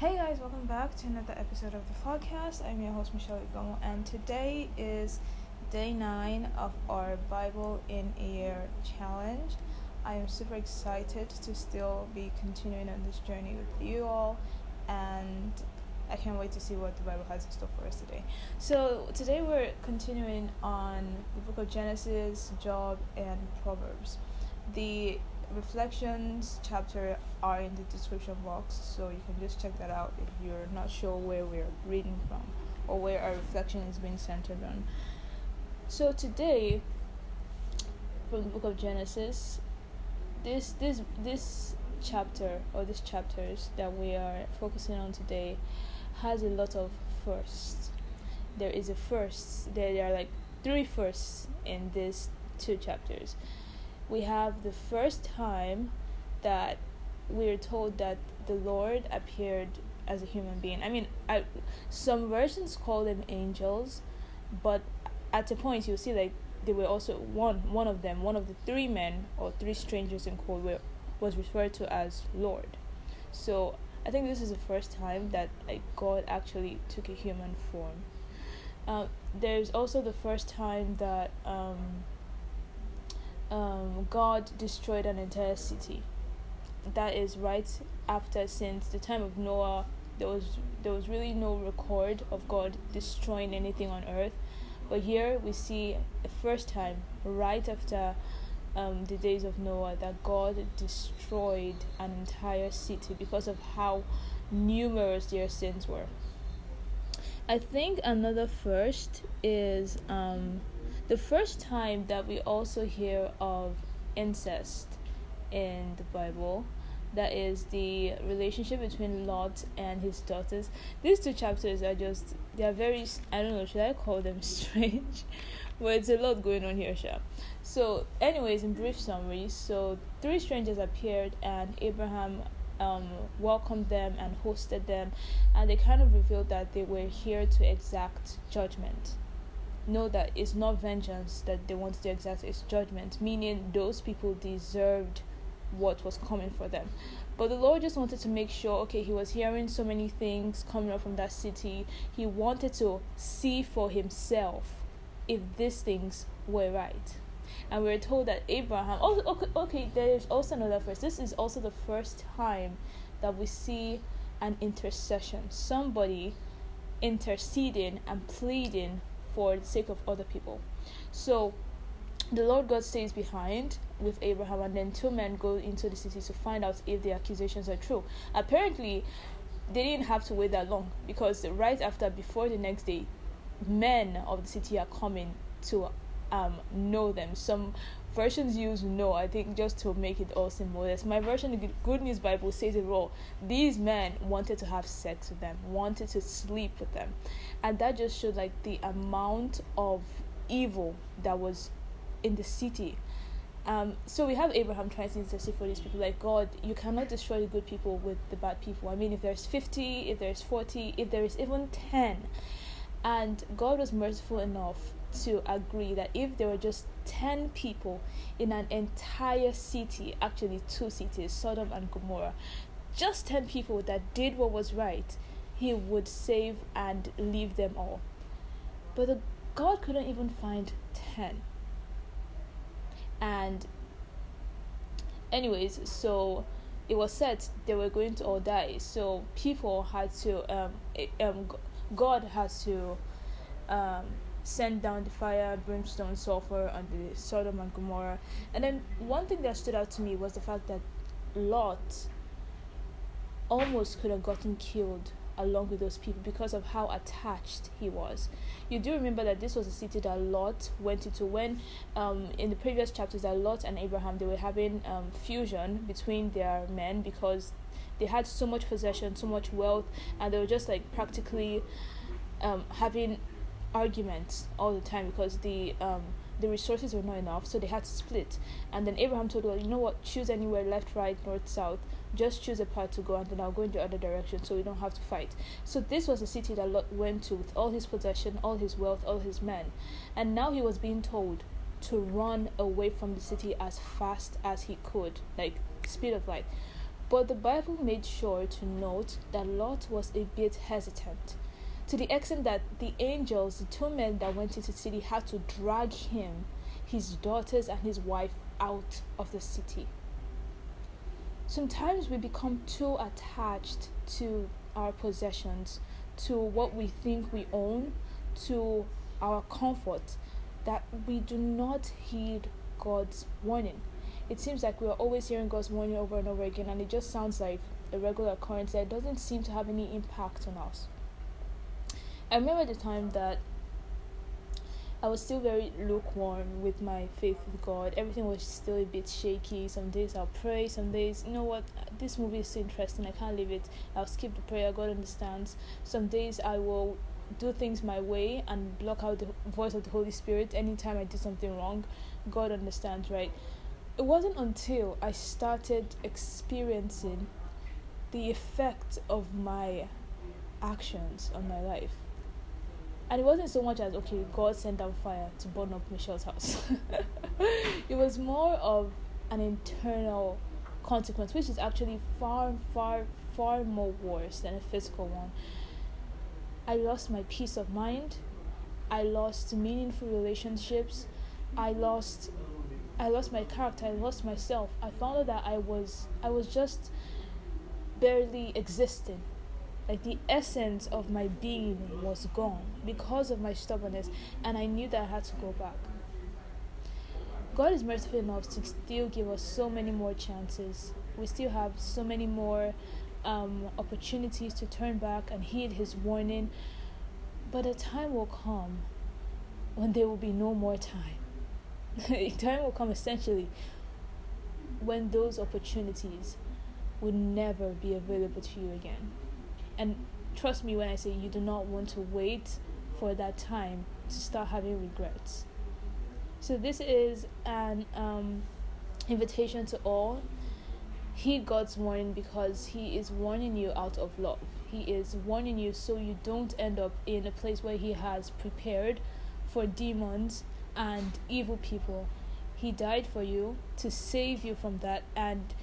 Hey guys, welcome back to another episode of the podcast. I'm your host Michelle Igomu, and today is day nine of our Bible in a Year challenge. I am super excited to still be continuing on this journey with you all, and I can't wait to see what the Bible has in store for us today. So, today we're continuing on the book of Genesis, Job, and Proverbs. The reflections chapter are in the description box, so you can just check that out if you're not sure where we're reading from or where our reflection is being centered on. So, today, from the book of Genesis, this this this chapter or these chapters that we are focusing on today has a lot of firsts. There is a first. There, there are like three firsts in these two chapters. We have the first time that we're told that the Lord appeared as a human being. I mean, I, some versions call them angels, but at a point you'll see like they were also one one of them, one of the three men or three strangers in cold were was referred to as Lord. So I think this is the first time that like God actually took a human form. Uh, there's also the first time that um, um, God destroyed an entire city. That is right after since the time of Noah. There was there was really no record of God destroying anything on earth, but here we see the first time right after um, the days of Noah that God destroyed an entire city because of how numerous their sins were. I think another first is um, the first time that we also hear of incest in the Bible. That is the relationship between Lot and his daughters. These two chapters are just, they are very, I don't know, should I call them strange? but it's a lot going on here, Sha. So, anyways, in brief summary, so three strangers appeared and Abraham um, welcomed them and hosted them, and they kind of revealed that they were here to exact judgment. Know that it's not vengeance that they wanted to exact, it's judgment, meaning those people deserved what was coming for them. But the Lord just wanted to make sure, okay, he was hearing so many things coming up from that city. He wanted to see for himself if these things were right. And we are told that Abraham, oh, okay, okay, there's also another verse. This is also the first time that we see an intercession, somebody interceding and pleading for the sake of other people. So the Lord God stays behind with Abraham, and then two men go into the city to find out if the accusations are true. Apparently, they didn't have to wait that long because right after, before the next day, men of the city are coming to um, know them. Some versions use no, I think, just to make it all seem modest. My version, the Good News Bible, says it all. These men wanted to have sex with them, wanted to sleep with them. And that just showed like the amount of evil that was in the city. Um, so we have Abraham trying to intercede for these people. Like God, you cannot destroy the good people with the bad people. I mean, if there's fifty, if there's forty, if there is even ten, and God was merciful enough to agree that if there were just 10 people in an entire city, actually two cities, Sodom and Gomorrah, just 10 people that did what was right, he would save and leave them all. But the, God couldn't even find 10. And, anyways, so it was said they were going to all die. So people had to, um, um, God has to um, send down the fire, brimstone, sulfur on the Sodom and Gomorrah. And then one thing that stood out to me was the fact that Lot almost could have gotten killed along with those people because of how attached he was. You do remember that this was a city that Lot went into when, um, in the previous chapters, that Lot and Abraham they were having um, fusion between their men because they had so much possession, so much wealth, and they were just like practically um, having arguments all the time because the um the resources were not enough, so they had to split. And then Abraham told her, you know what, choose anywhere, left, right, north, south. Just choose a path to go, and then I'll go in the other direction, so we don't have to fight. So this was a city that Lot went to with all his possession, all his wealth, all his men, and now he was being told to run away from the city as fast as he could, like speed of light. But the Bible made sure to note that Lot was a bit hesitant, to the extent that the angels, the two men that went into the city, had to drag him, his daughters, and his wife out of the city. Sometimes we become too attached to our possessions, to what we think we own, to our comfort, that we do not heed God's warning it seems like we're always hearing God's warning over and over again, and it just sounds like a regular occurrence that doesn't seem to have any impact on us. I remember the time that I was still very lukewarm with my faith with God. Everything was still a bit shaky. Some days I'll pray, some days, you know what, this movie is so interesting, I can't leave it. I'll skip the prayer, God understands. Some days I will do things my way and block out the voice of the Holy Spirit anytime I do something wrong. God understands, right? it wasn't until I started experiencing the effect of my actions on my life. And it wasn't so much as, okay, God sent down fire to burn up Michelle's house. it was more of an internal consequence, which is actually far, far, far more worse than a physical one. I lost my peace of mind. I lost meaningful relationships. I lost I lost my character, I lost myself. I found out that I was I was just barely existing. Like the essence of my being was gone because of my stubbornness, and I knew that I had to go back. God is merciful enough to still give us so many more chances. We still have so many more um, opportunities to turn back and heed His warning. But a time will come when there will be no more time A time will come essentially when those opportunities would never be available to you again. And trust me when I say you do not want to wait for that time to start having regrets. So this is an um, invitation to all. Heed God's warning because He is warning you out of love. He is warning you so you don't end up in a place where He has prepared for demons and evil people. He died for you to save you from that, and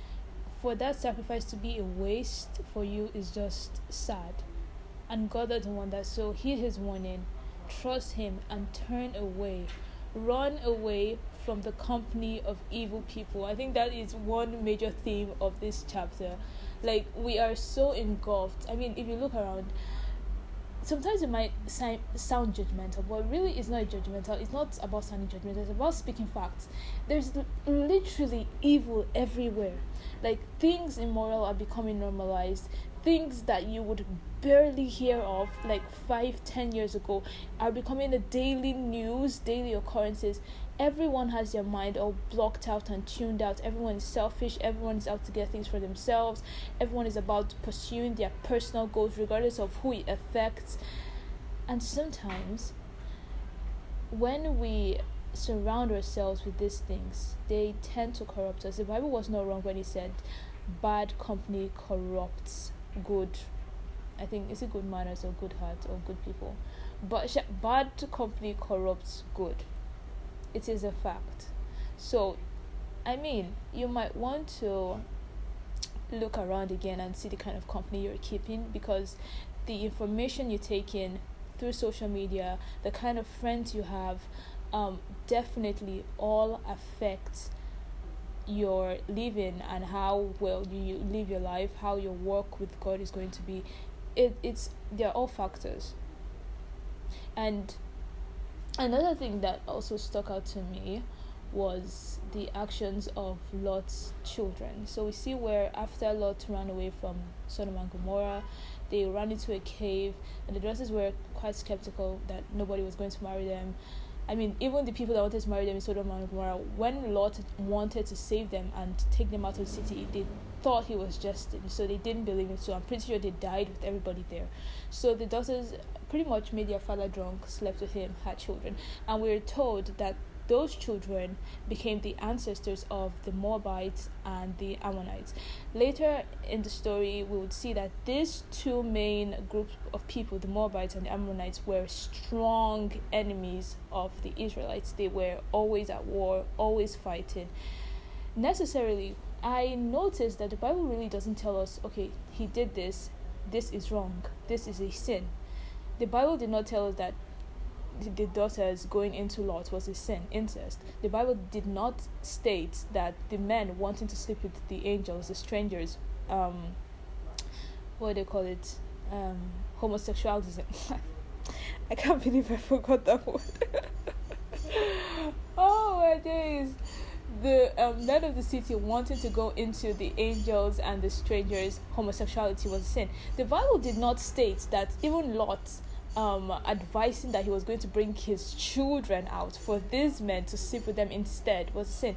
for that sacrifice to be a waste for you is just sad. And God doesn't want that, so hear His warning, trust Him, and turn away. Run away from the company of evil people. I think that is one major theme of this chapter. Like, we are so engulfed. I mean, if you look around, sometimes it might sound judgmental, but really it's not judgmental. It's not about sounding judgmental. It's about speaking facts. There's literally evil everywhere. Like things immoral are becoming normalized. Things that you would barely hear of like five, ten years ago are becoming the daily news, daily occurrences everyone has their mind all blocked out and tuned out. Everyone is selfish. Everyone is out to get things for themselves. Everyone is about pursuing their personal goals, regardless of who it affects. And sometimes, when we surround ourselves with these things, they tend to corrupt us. The Bible was not wrong when it said, "Bad company corrupts good." I think is it good manners or good heart or good people, but bad company corrupts good it is a fact. So, I mean, you might want to look around again and see the kind of company you're keeping because the information you take in through social media, the kind of friends you have, um, definitely all affects your living and how well you live your life, how your work with God is going to be. It it's they're all factors. And another thing that also stuck out to me was the actions of Lot's children. So we see where after Lot ran away from Sodom and Gomorrah, they ran into a cave, and the dresses were quite skeptical that nobody was going to marry them. I mean, even the people that wanted to marry them in Sodom and Gomorrah, when Lot wanted to save them and take them out of the city, they thought he was jesting, so they didn't believe him. So I'm pretty sure they died with everybody there. So the daughters pretty much made their father drunk, slept with him, had children, and we're told that those children became the ancestors of the Moabites and the Ammonites. Later in the story, we would see that these two main groups of people, the Moabites and the Ammonites, were strong enemies of the Israelites. They were always at war, always fighting. Necessarily, I noticed that the Bible really doesn't tell us, okay, he did this, this is wrong, this is a sin. The Bible did not tell us that the daughters going into Lot was a sin, incest. The Bible did not state that the men wanting to sleep with the angels, the strangers, um, what do they call it, um, homosexuality. I can't believe I forgot that word. oh my days the um, men of the city wanted to go into the angels and the strangers homosexuality was a sin. The bible did not state that even lot um, advising that he was going to bring his children out for these men to sleep with them instead was a sin.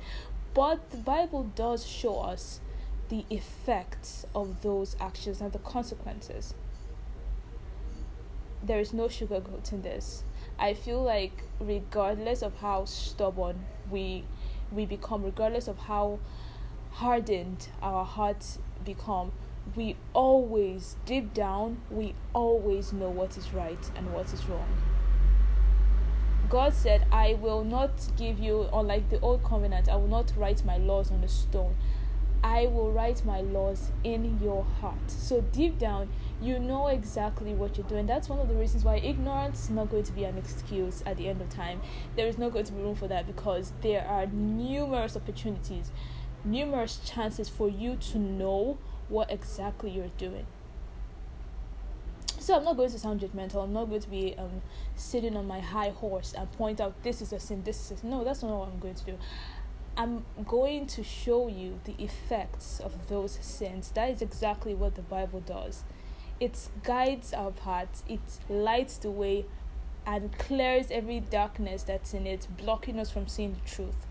But the bible does show us the effects of those actions and the consequences. There is no sugarcoating this. I feel like regardless of how stubborn we we become, regardless of how hardened our hearts become, we always, deep down, we always know what is right and what is wrong. God said, I will not give you, unlike the old covenant, I will not write my laws on the stone. I will write my laws in your heart. So deep down, you know exactly what you're doing. That's one of the reasons why ignorance is not going to be an excuse at the end of time. There is not going to be room for that because there are numerous opportunities, numerous chances for you to know what exactly you're doing. So I'm not going to sound judgmental. I'm not going to be um, sitting on my high horse and point out this is a sin, this is a, no. That's not what I'm going to do. I'm going to show you the effects of those sins. That is exactly what the Bible does it guides our paths, it lights the way and clears every darkness that's in it, blocking us from seeing the truth.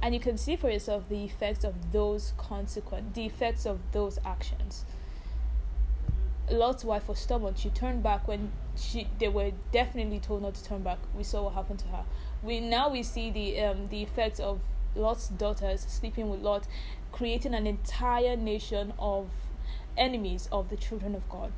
And you can see for yourself the effects of those consequent the effects of those actions. Lot's wife was stubborn. She turned back when she they were definitely told not to turn back. We saw what happened to her. We now we see the um the effects of Lot's daughters sleeping with Lot, creating an entire nation of enemies of the children of God.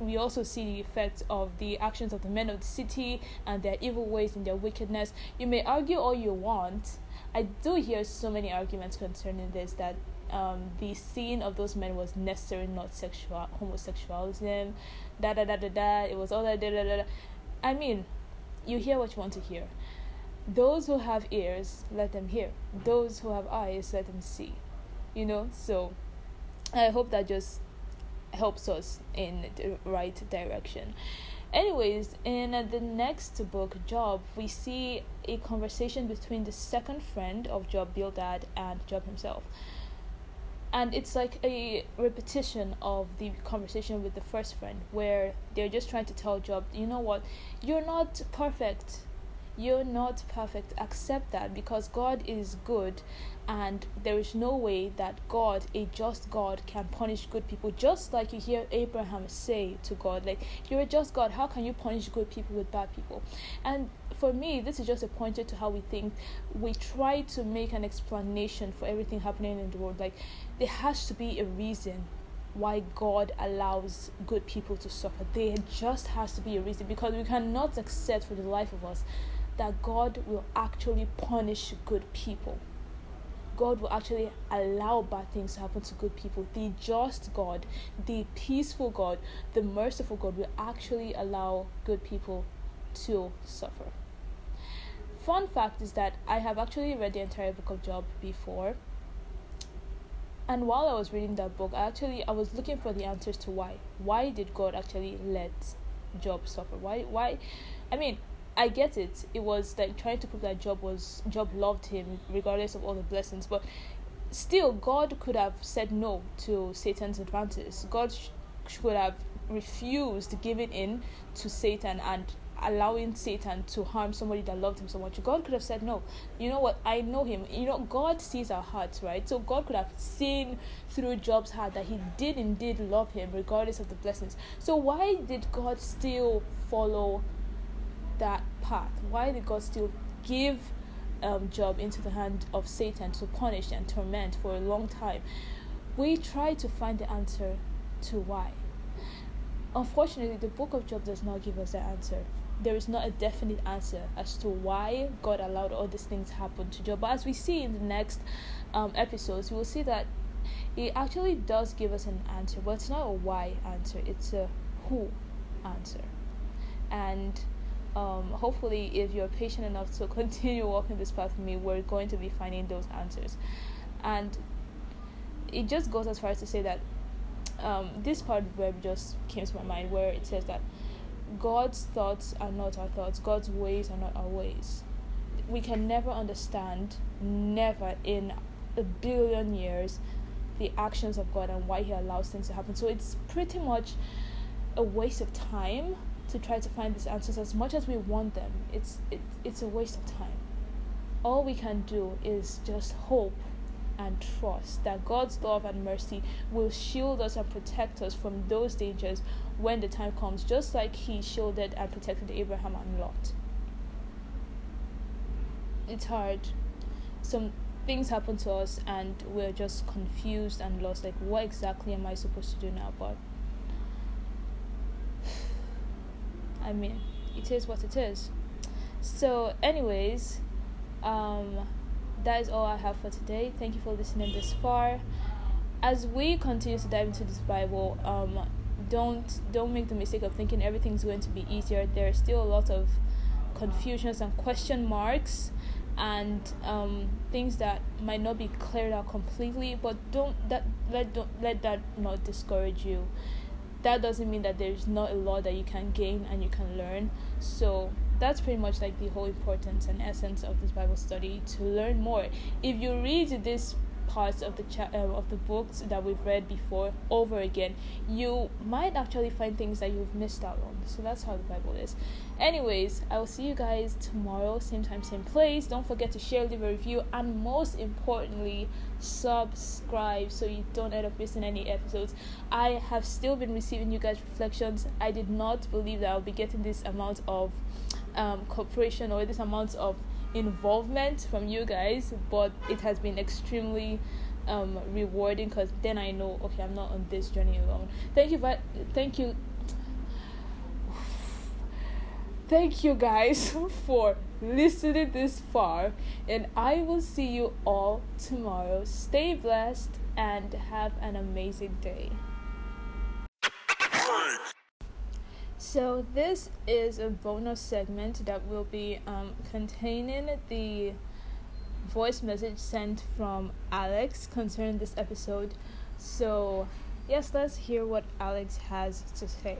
We also see the effects of the actions of the men of the city and their evil ways and their wickedness. You may argue all you want. I do hear so many arguments concerning this that um, the sin of those men was necessarily not sexual homosexualism, da da da da da. It was all that da da. da. I mean, you hear what you want to hear. Those who have ears, let them hear. Those who have eyes, let them see. You know, so I hope that just helps us in the right direction. Anyways, in the next book, Job, we see a conversation between the second friend of Job, Bildad, and Job himself. And it's like a repetition of the conversation with the first friend, where they're just trying to tell Job, you know what, you're not perfect you're not perfect. Accept that because God is good and there is no way that God, a just God, can punish good people. Just like you hear Abraham say to God, like, You're a just God, how can you punish good people with bad people? And for me, this is just a pointer to how we think. We try to make an explanation for everything happening in the world. Like, there has to be a reason why God allows good people to suffer. There just has to be a reason because we cannot accept for the life of us that God will actually punish good people. God will actually allow bad things to happen to good people. The just God, the peaceful God, the merciful God will actually allow good people to suffer. Fun fact is that I have actually read the entire book of Job before. And while I was reading that book, I actually I was looking for the answers to why. Why did God actually let Job suffer? Why why I mean, I get it. It was like trying to prove that Job was Job loved him regardless of all the blessings, but still God could have said no to Satan's advances. God sh- could have refused giving in to Satan and allowing Satan to harm somebody that loved him so much. God could have said, No, you know what? I know him. You know, God sees our hearts, right? So God could have seen through Job's heart that he did indeed love him, regardless of the blessings. So why did God still follow that path? Why did God still give um, Job into the hand of Satan to punish and torment for a long time? We try to find the answer to why. Unfortunately, the book of Job does not give us the answer. there is not a definite answer as to why God allowed all these things to happen to Job. But as we see in the next um, episodes, we will see that it actually does give us an answer, but it's not a why answer, it's a who answer. And um, hopefully, if you're patient enough to continue walking this path with me, we're going to be finding those answers. And it just goes as far as to say that um, this part of the web just came to my mind where it says that God's thoughts are not our thoughts, God's ways are not our ways. We can never understand, never in a billion years, the actions of God and why He allows things to happen. So it's pretty much a waste of time to try to find these answers as much as we want them. It's it, it's a waste of time. All we can do is just hope and trust that God's love and mercy will shield us and protect us from those dangers when the time comes, just like He shielded and protected Abraham and Lot. It's hard. Some things happen to us and we're just confused and lost. Like, what exactly am I supposed to do now? But I mean, it is what it is. So, anyways, um, that is all I have for today. Thank you for listening this far. As we continue to dive into this Bible, um, don't don't make the mistake of thinking everything's going to be easier. There are still a lot of confusions and question marks and um, things that might not be cleared out completely. But don't that let don't let that not discourage you. That doesn't mean that there's not a lot that you can gain and you can learn. So that's pretty much like the whole importance and essence of this Bible study to learn more. If you read this parts of the cha- uh, of the books that we've read before over again, you might actually find things that you've missed out on. So that's how the Bible is. Anyways, I will see you guys tomorrow, same time, same place. Don't forget to share, leave a review, and most importantly, subscribe so you don't end up missing any episodes. I have still been receiving you guys' reflections. I did not believe that I'll be getting this amount of um, cooperation or this amount of involvement from you guys, but it has been extremely um, rewarding because then I know okay I'm not on this journey alone. Thank you, but thank you, thank you guys for listening this far, and I will see you all tomorrow. Stay blessed and have an amazing day. So this is a bonus segment that will be um, containing the voice message sent from Alex concerning this episode. So yes, let's hear what Alex has to say.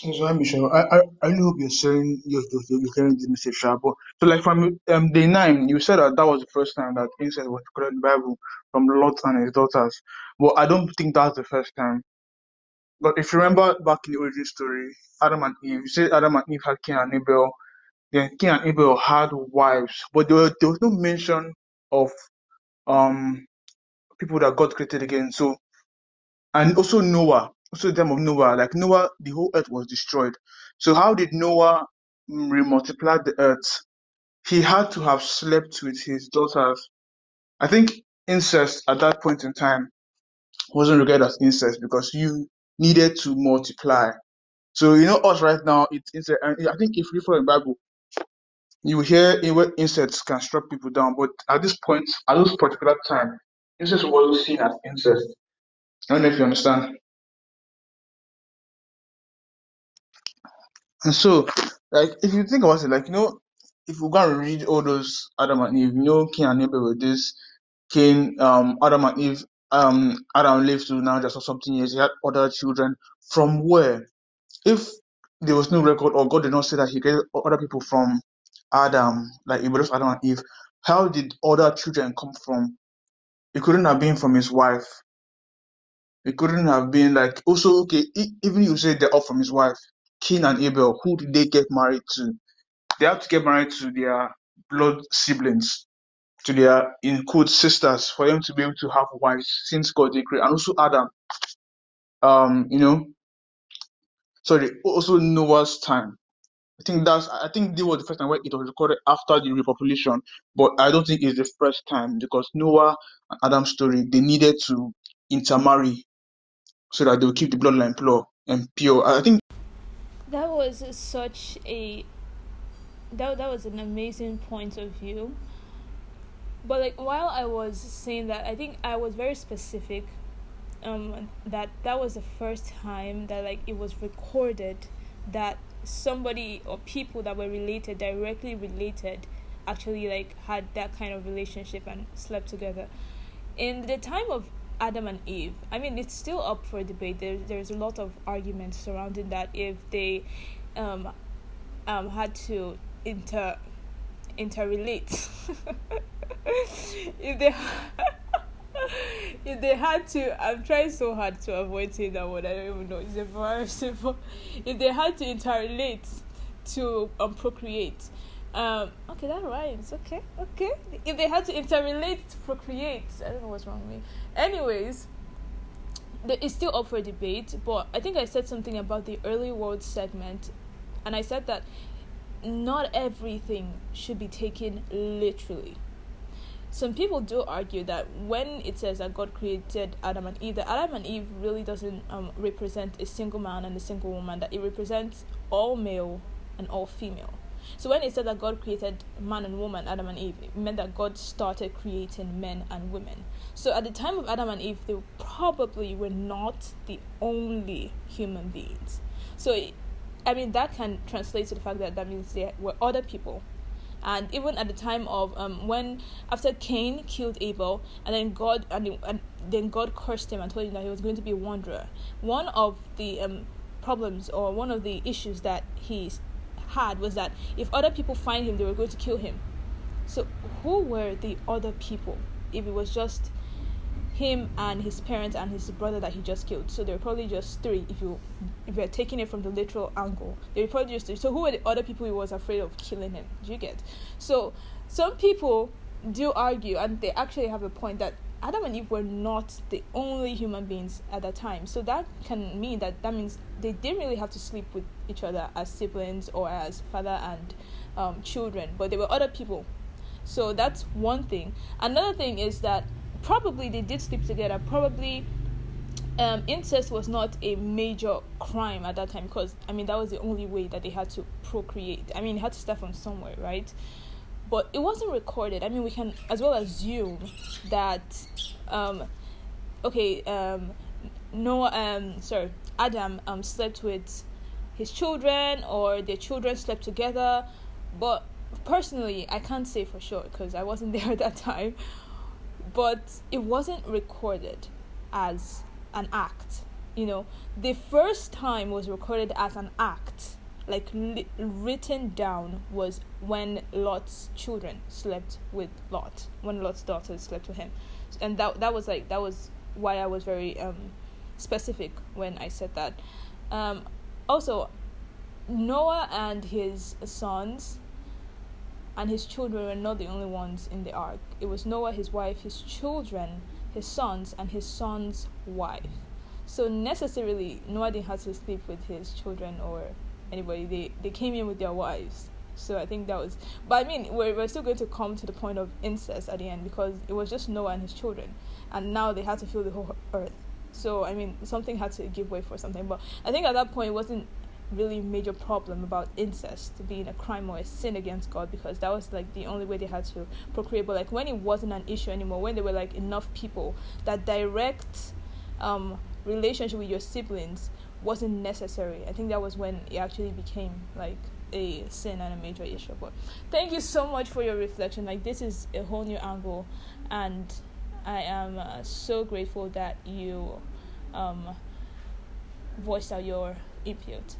So, Michelle, I, I, I hope you're saying you're, you're, you're hearing this message, sha, but so like from um day nine, you said that that was the first time that incest was recorded in the Bible from Lot and his daughters. Well, I don't think that's the first time. But if you remember back in the origin story, Adam and Eve, you said Adam and Eve had Cain and Abel. Then Cain and Abel had wives, but there, were, there was no mention of um people that God created again. So and also Noah, also the time of Noah, like Noah, the whole earth was destroyed. So how did Noah mm, remultiply the earth? He had to have slept with his daughters. I think incest at that point in time wasn't regarded as incest because you needed to multiply. So you know us right now, it's incest. And I think if you follow the Bible, you hear in where incest can struck people down, but at this point, at this particular time, incest wasn't seen as incest. I don't know if you understand. And so, like, if you think about it, like, you know, if we go and read all those Adam and Eve, you know, Cain and Abel were this, Cain, um, Adam and Eve, um, Adam lived to now just for something years, he had other children. From where? If there was no record, or God did not say that he created other people from Adam, like was Adam and Eve, how did other children come from? It couldn't have been from his wife. It couldn't have been like also okay. Even you say they're all from his wife, Cain and Abel. Who did they get married to? They have to get married to their blood siblings, to their in sisters, for them to be able to have wives. Since God create, and also Adam. Um, you know, sorry, also Noah's time. I think that's I think this was the first time where it was recorded after the repopulation, but I don't think it's the first time because Noah and Adam's story they needed to intermarry so that they would keep the bloodline pure and pure. I think that was such a that that was an amazing point of view. But like while I was saying that, I think I was very specific. Um, that that was the first time that like it was recorded that somebody or people that were related directly related actually like had that kind of relationship and slept together in the time of adam and eve i mean it's still up for debate there, there's a lot of arguments surrounding that if they um, um, had to inter interrelate if they if they had to i'm trying so hard to avoid saying that word i don't even know it's embarrassing but if they had to interrelate to um, procreate um, okay that rhymes okay okay. If they had to interrelate to procreate i don't know what's wrong with me. Anyways it's still up for debate but i think i said something about the early world segment and i said that not everything should be taken literally. Some people do argue that when it says that God created Adam and Eve, that Adam and Eve really doesn't um, represent a single man and a single woman, that it represents all male and all female. So when it said that God created man and woman, Adam and Eve, it meant that God started creating men and women. So at the time of Adam and Eve, they probably were not the only human beings. So I mean, that can translate to the fact that that means there were other people. And even at the time of um, when after Cain killed Abel, and then God and, and then God cursed him and told him that he was going to be a wanderer. One of the um, problems or one of the issues that he had was that if other people find him, they were going to kill him. So who were the other people? If it was just him and his parents and his brother that he just killed. So there were probably just three if you if you're taking it from the literal angle. There were probably just three. So who were the other people he was afraid of killing him? Do you get? So some people do argue and they actually have a point that Adam and Eve were not the only human beings at that time. So that can mean that that means they didn't really have to sleep with each other as siblings or as father and um, children, but there were other people. So that's one thing. Another thing is that probably they did sleep together. Probably um, incest was not a major crime at that time because I mean that was the only way that they had to procreate. I mean, it had to start from somewhere, right? But it wasn't recorded. I mean, we can as well assume that, um, okay, um, Noah, um, sorry, Adam um slept with his children or their children slept together, but personally, I can't say for sure because I wasn't there at that time but it wasn't recorded as an act you know? The first time was recorded as an act like li- written down was when lot's children slept with lot when lot's daughters slept with him. And that that was like that was why i was very um specific when i said that. Um also noah and his sons and his children were not the only ones in the ark. It was Noah, his wife, his children, his sons, and his son's wife. So necessarily, Noah didn't have to sleep with his children or anybody. They they came in with their wives. So I think that was. But I mean, we're we're still going to come to the point of incest at the end because it was just Noah and his children, and now they had to fill the whole earth. So I mean, something had to give way for something. But I think at that point it wasn't really major problem about incest being a crime or a sin against God because that was like the only way they had to procreate. But like when it wasn't an issue anymore, when there were like enough people, that direct um, relationship with your siblings wasn't necessary. I think that was when it actually became like a sin and a major issue. But thank you so much for your reflection. Like this is a whole new angle, and I am uh, so grateful that you um, voiced out your input.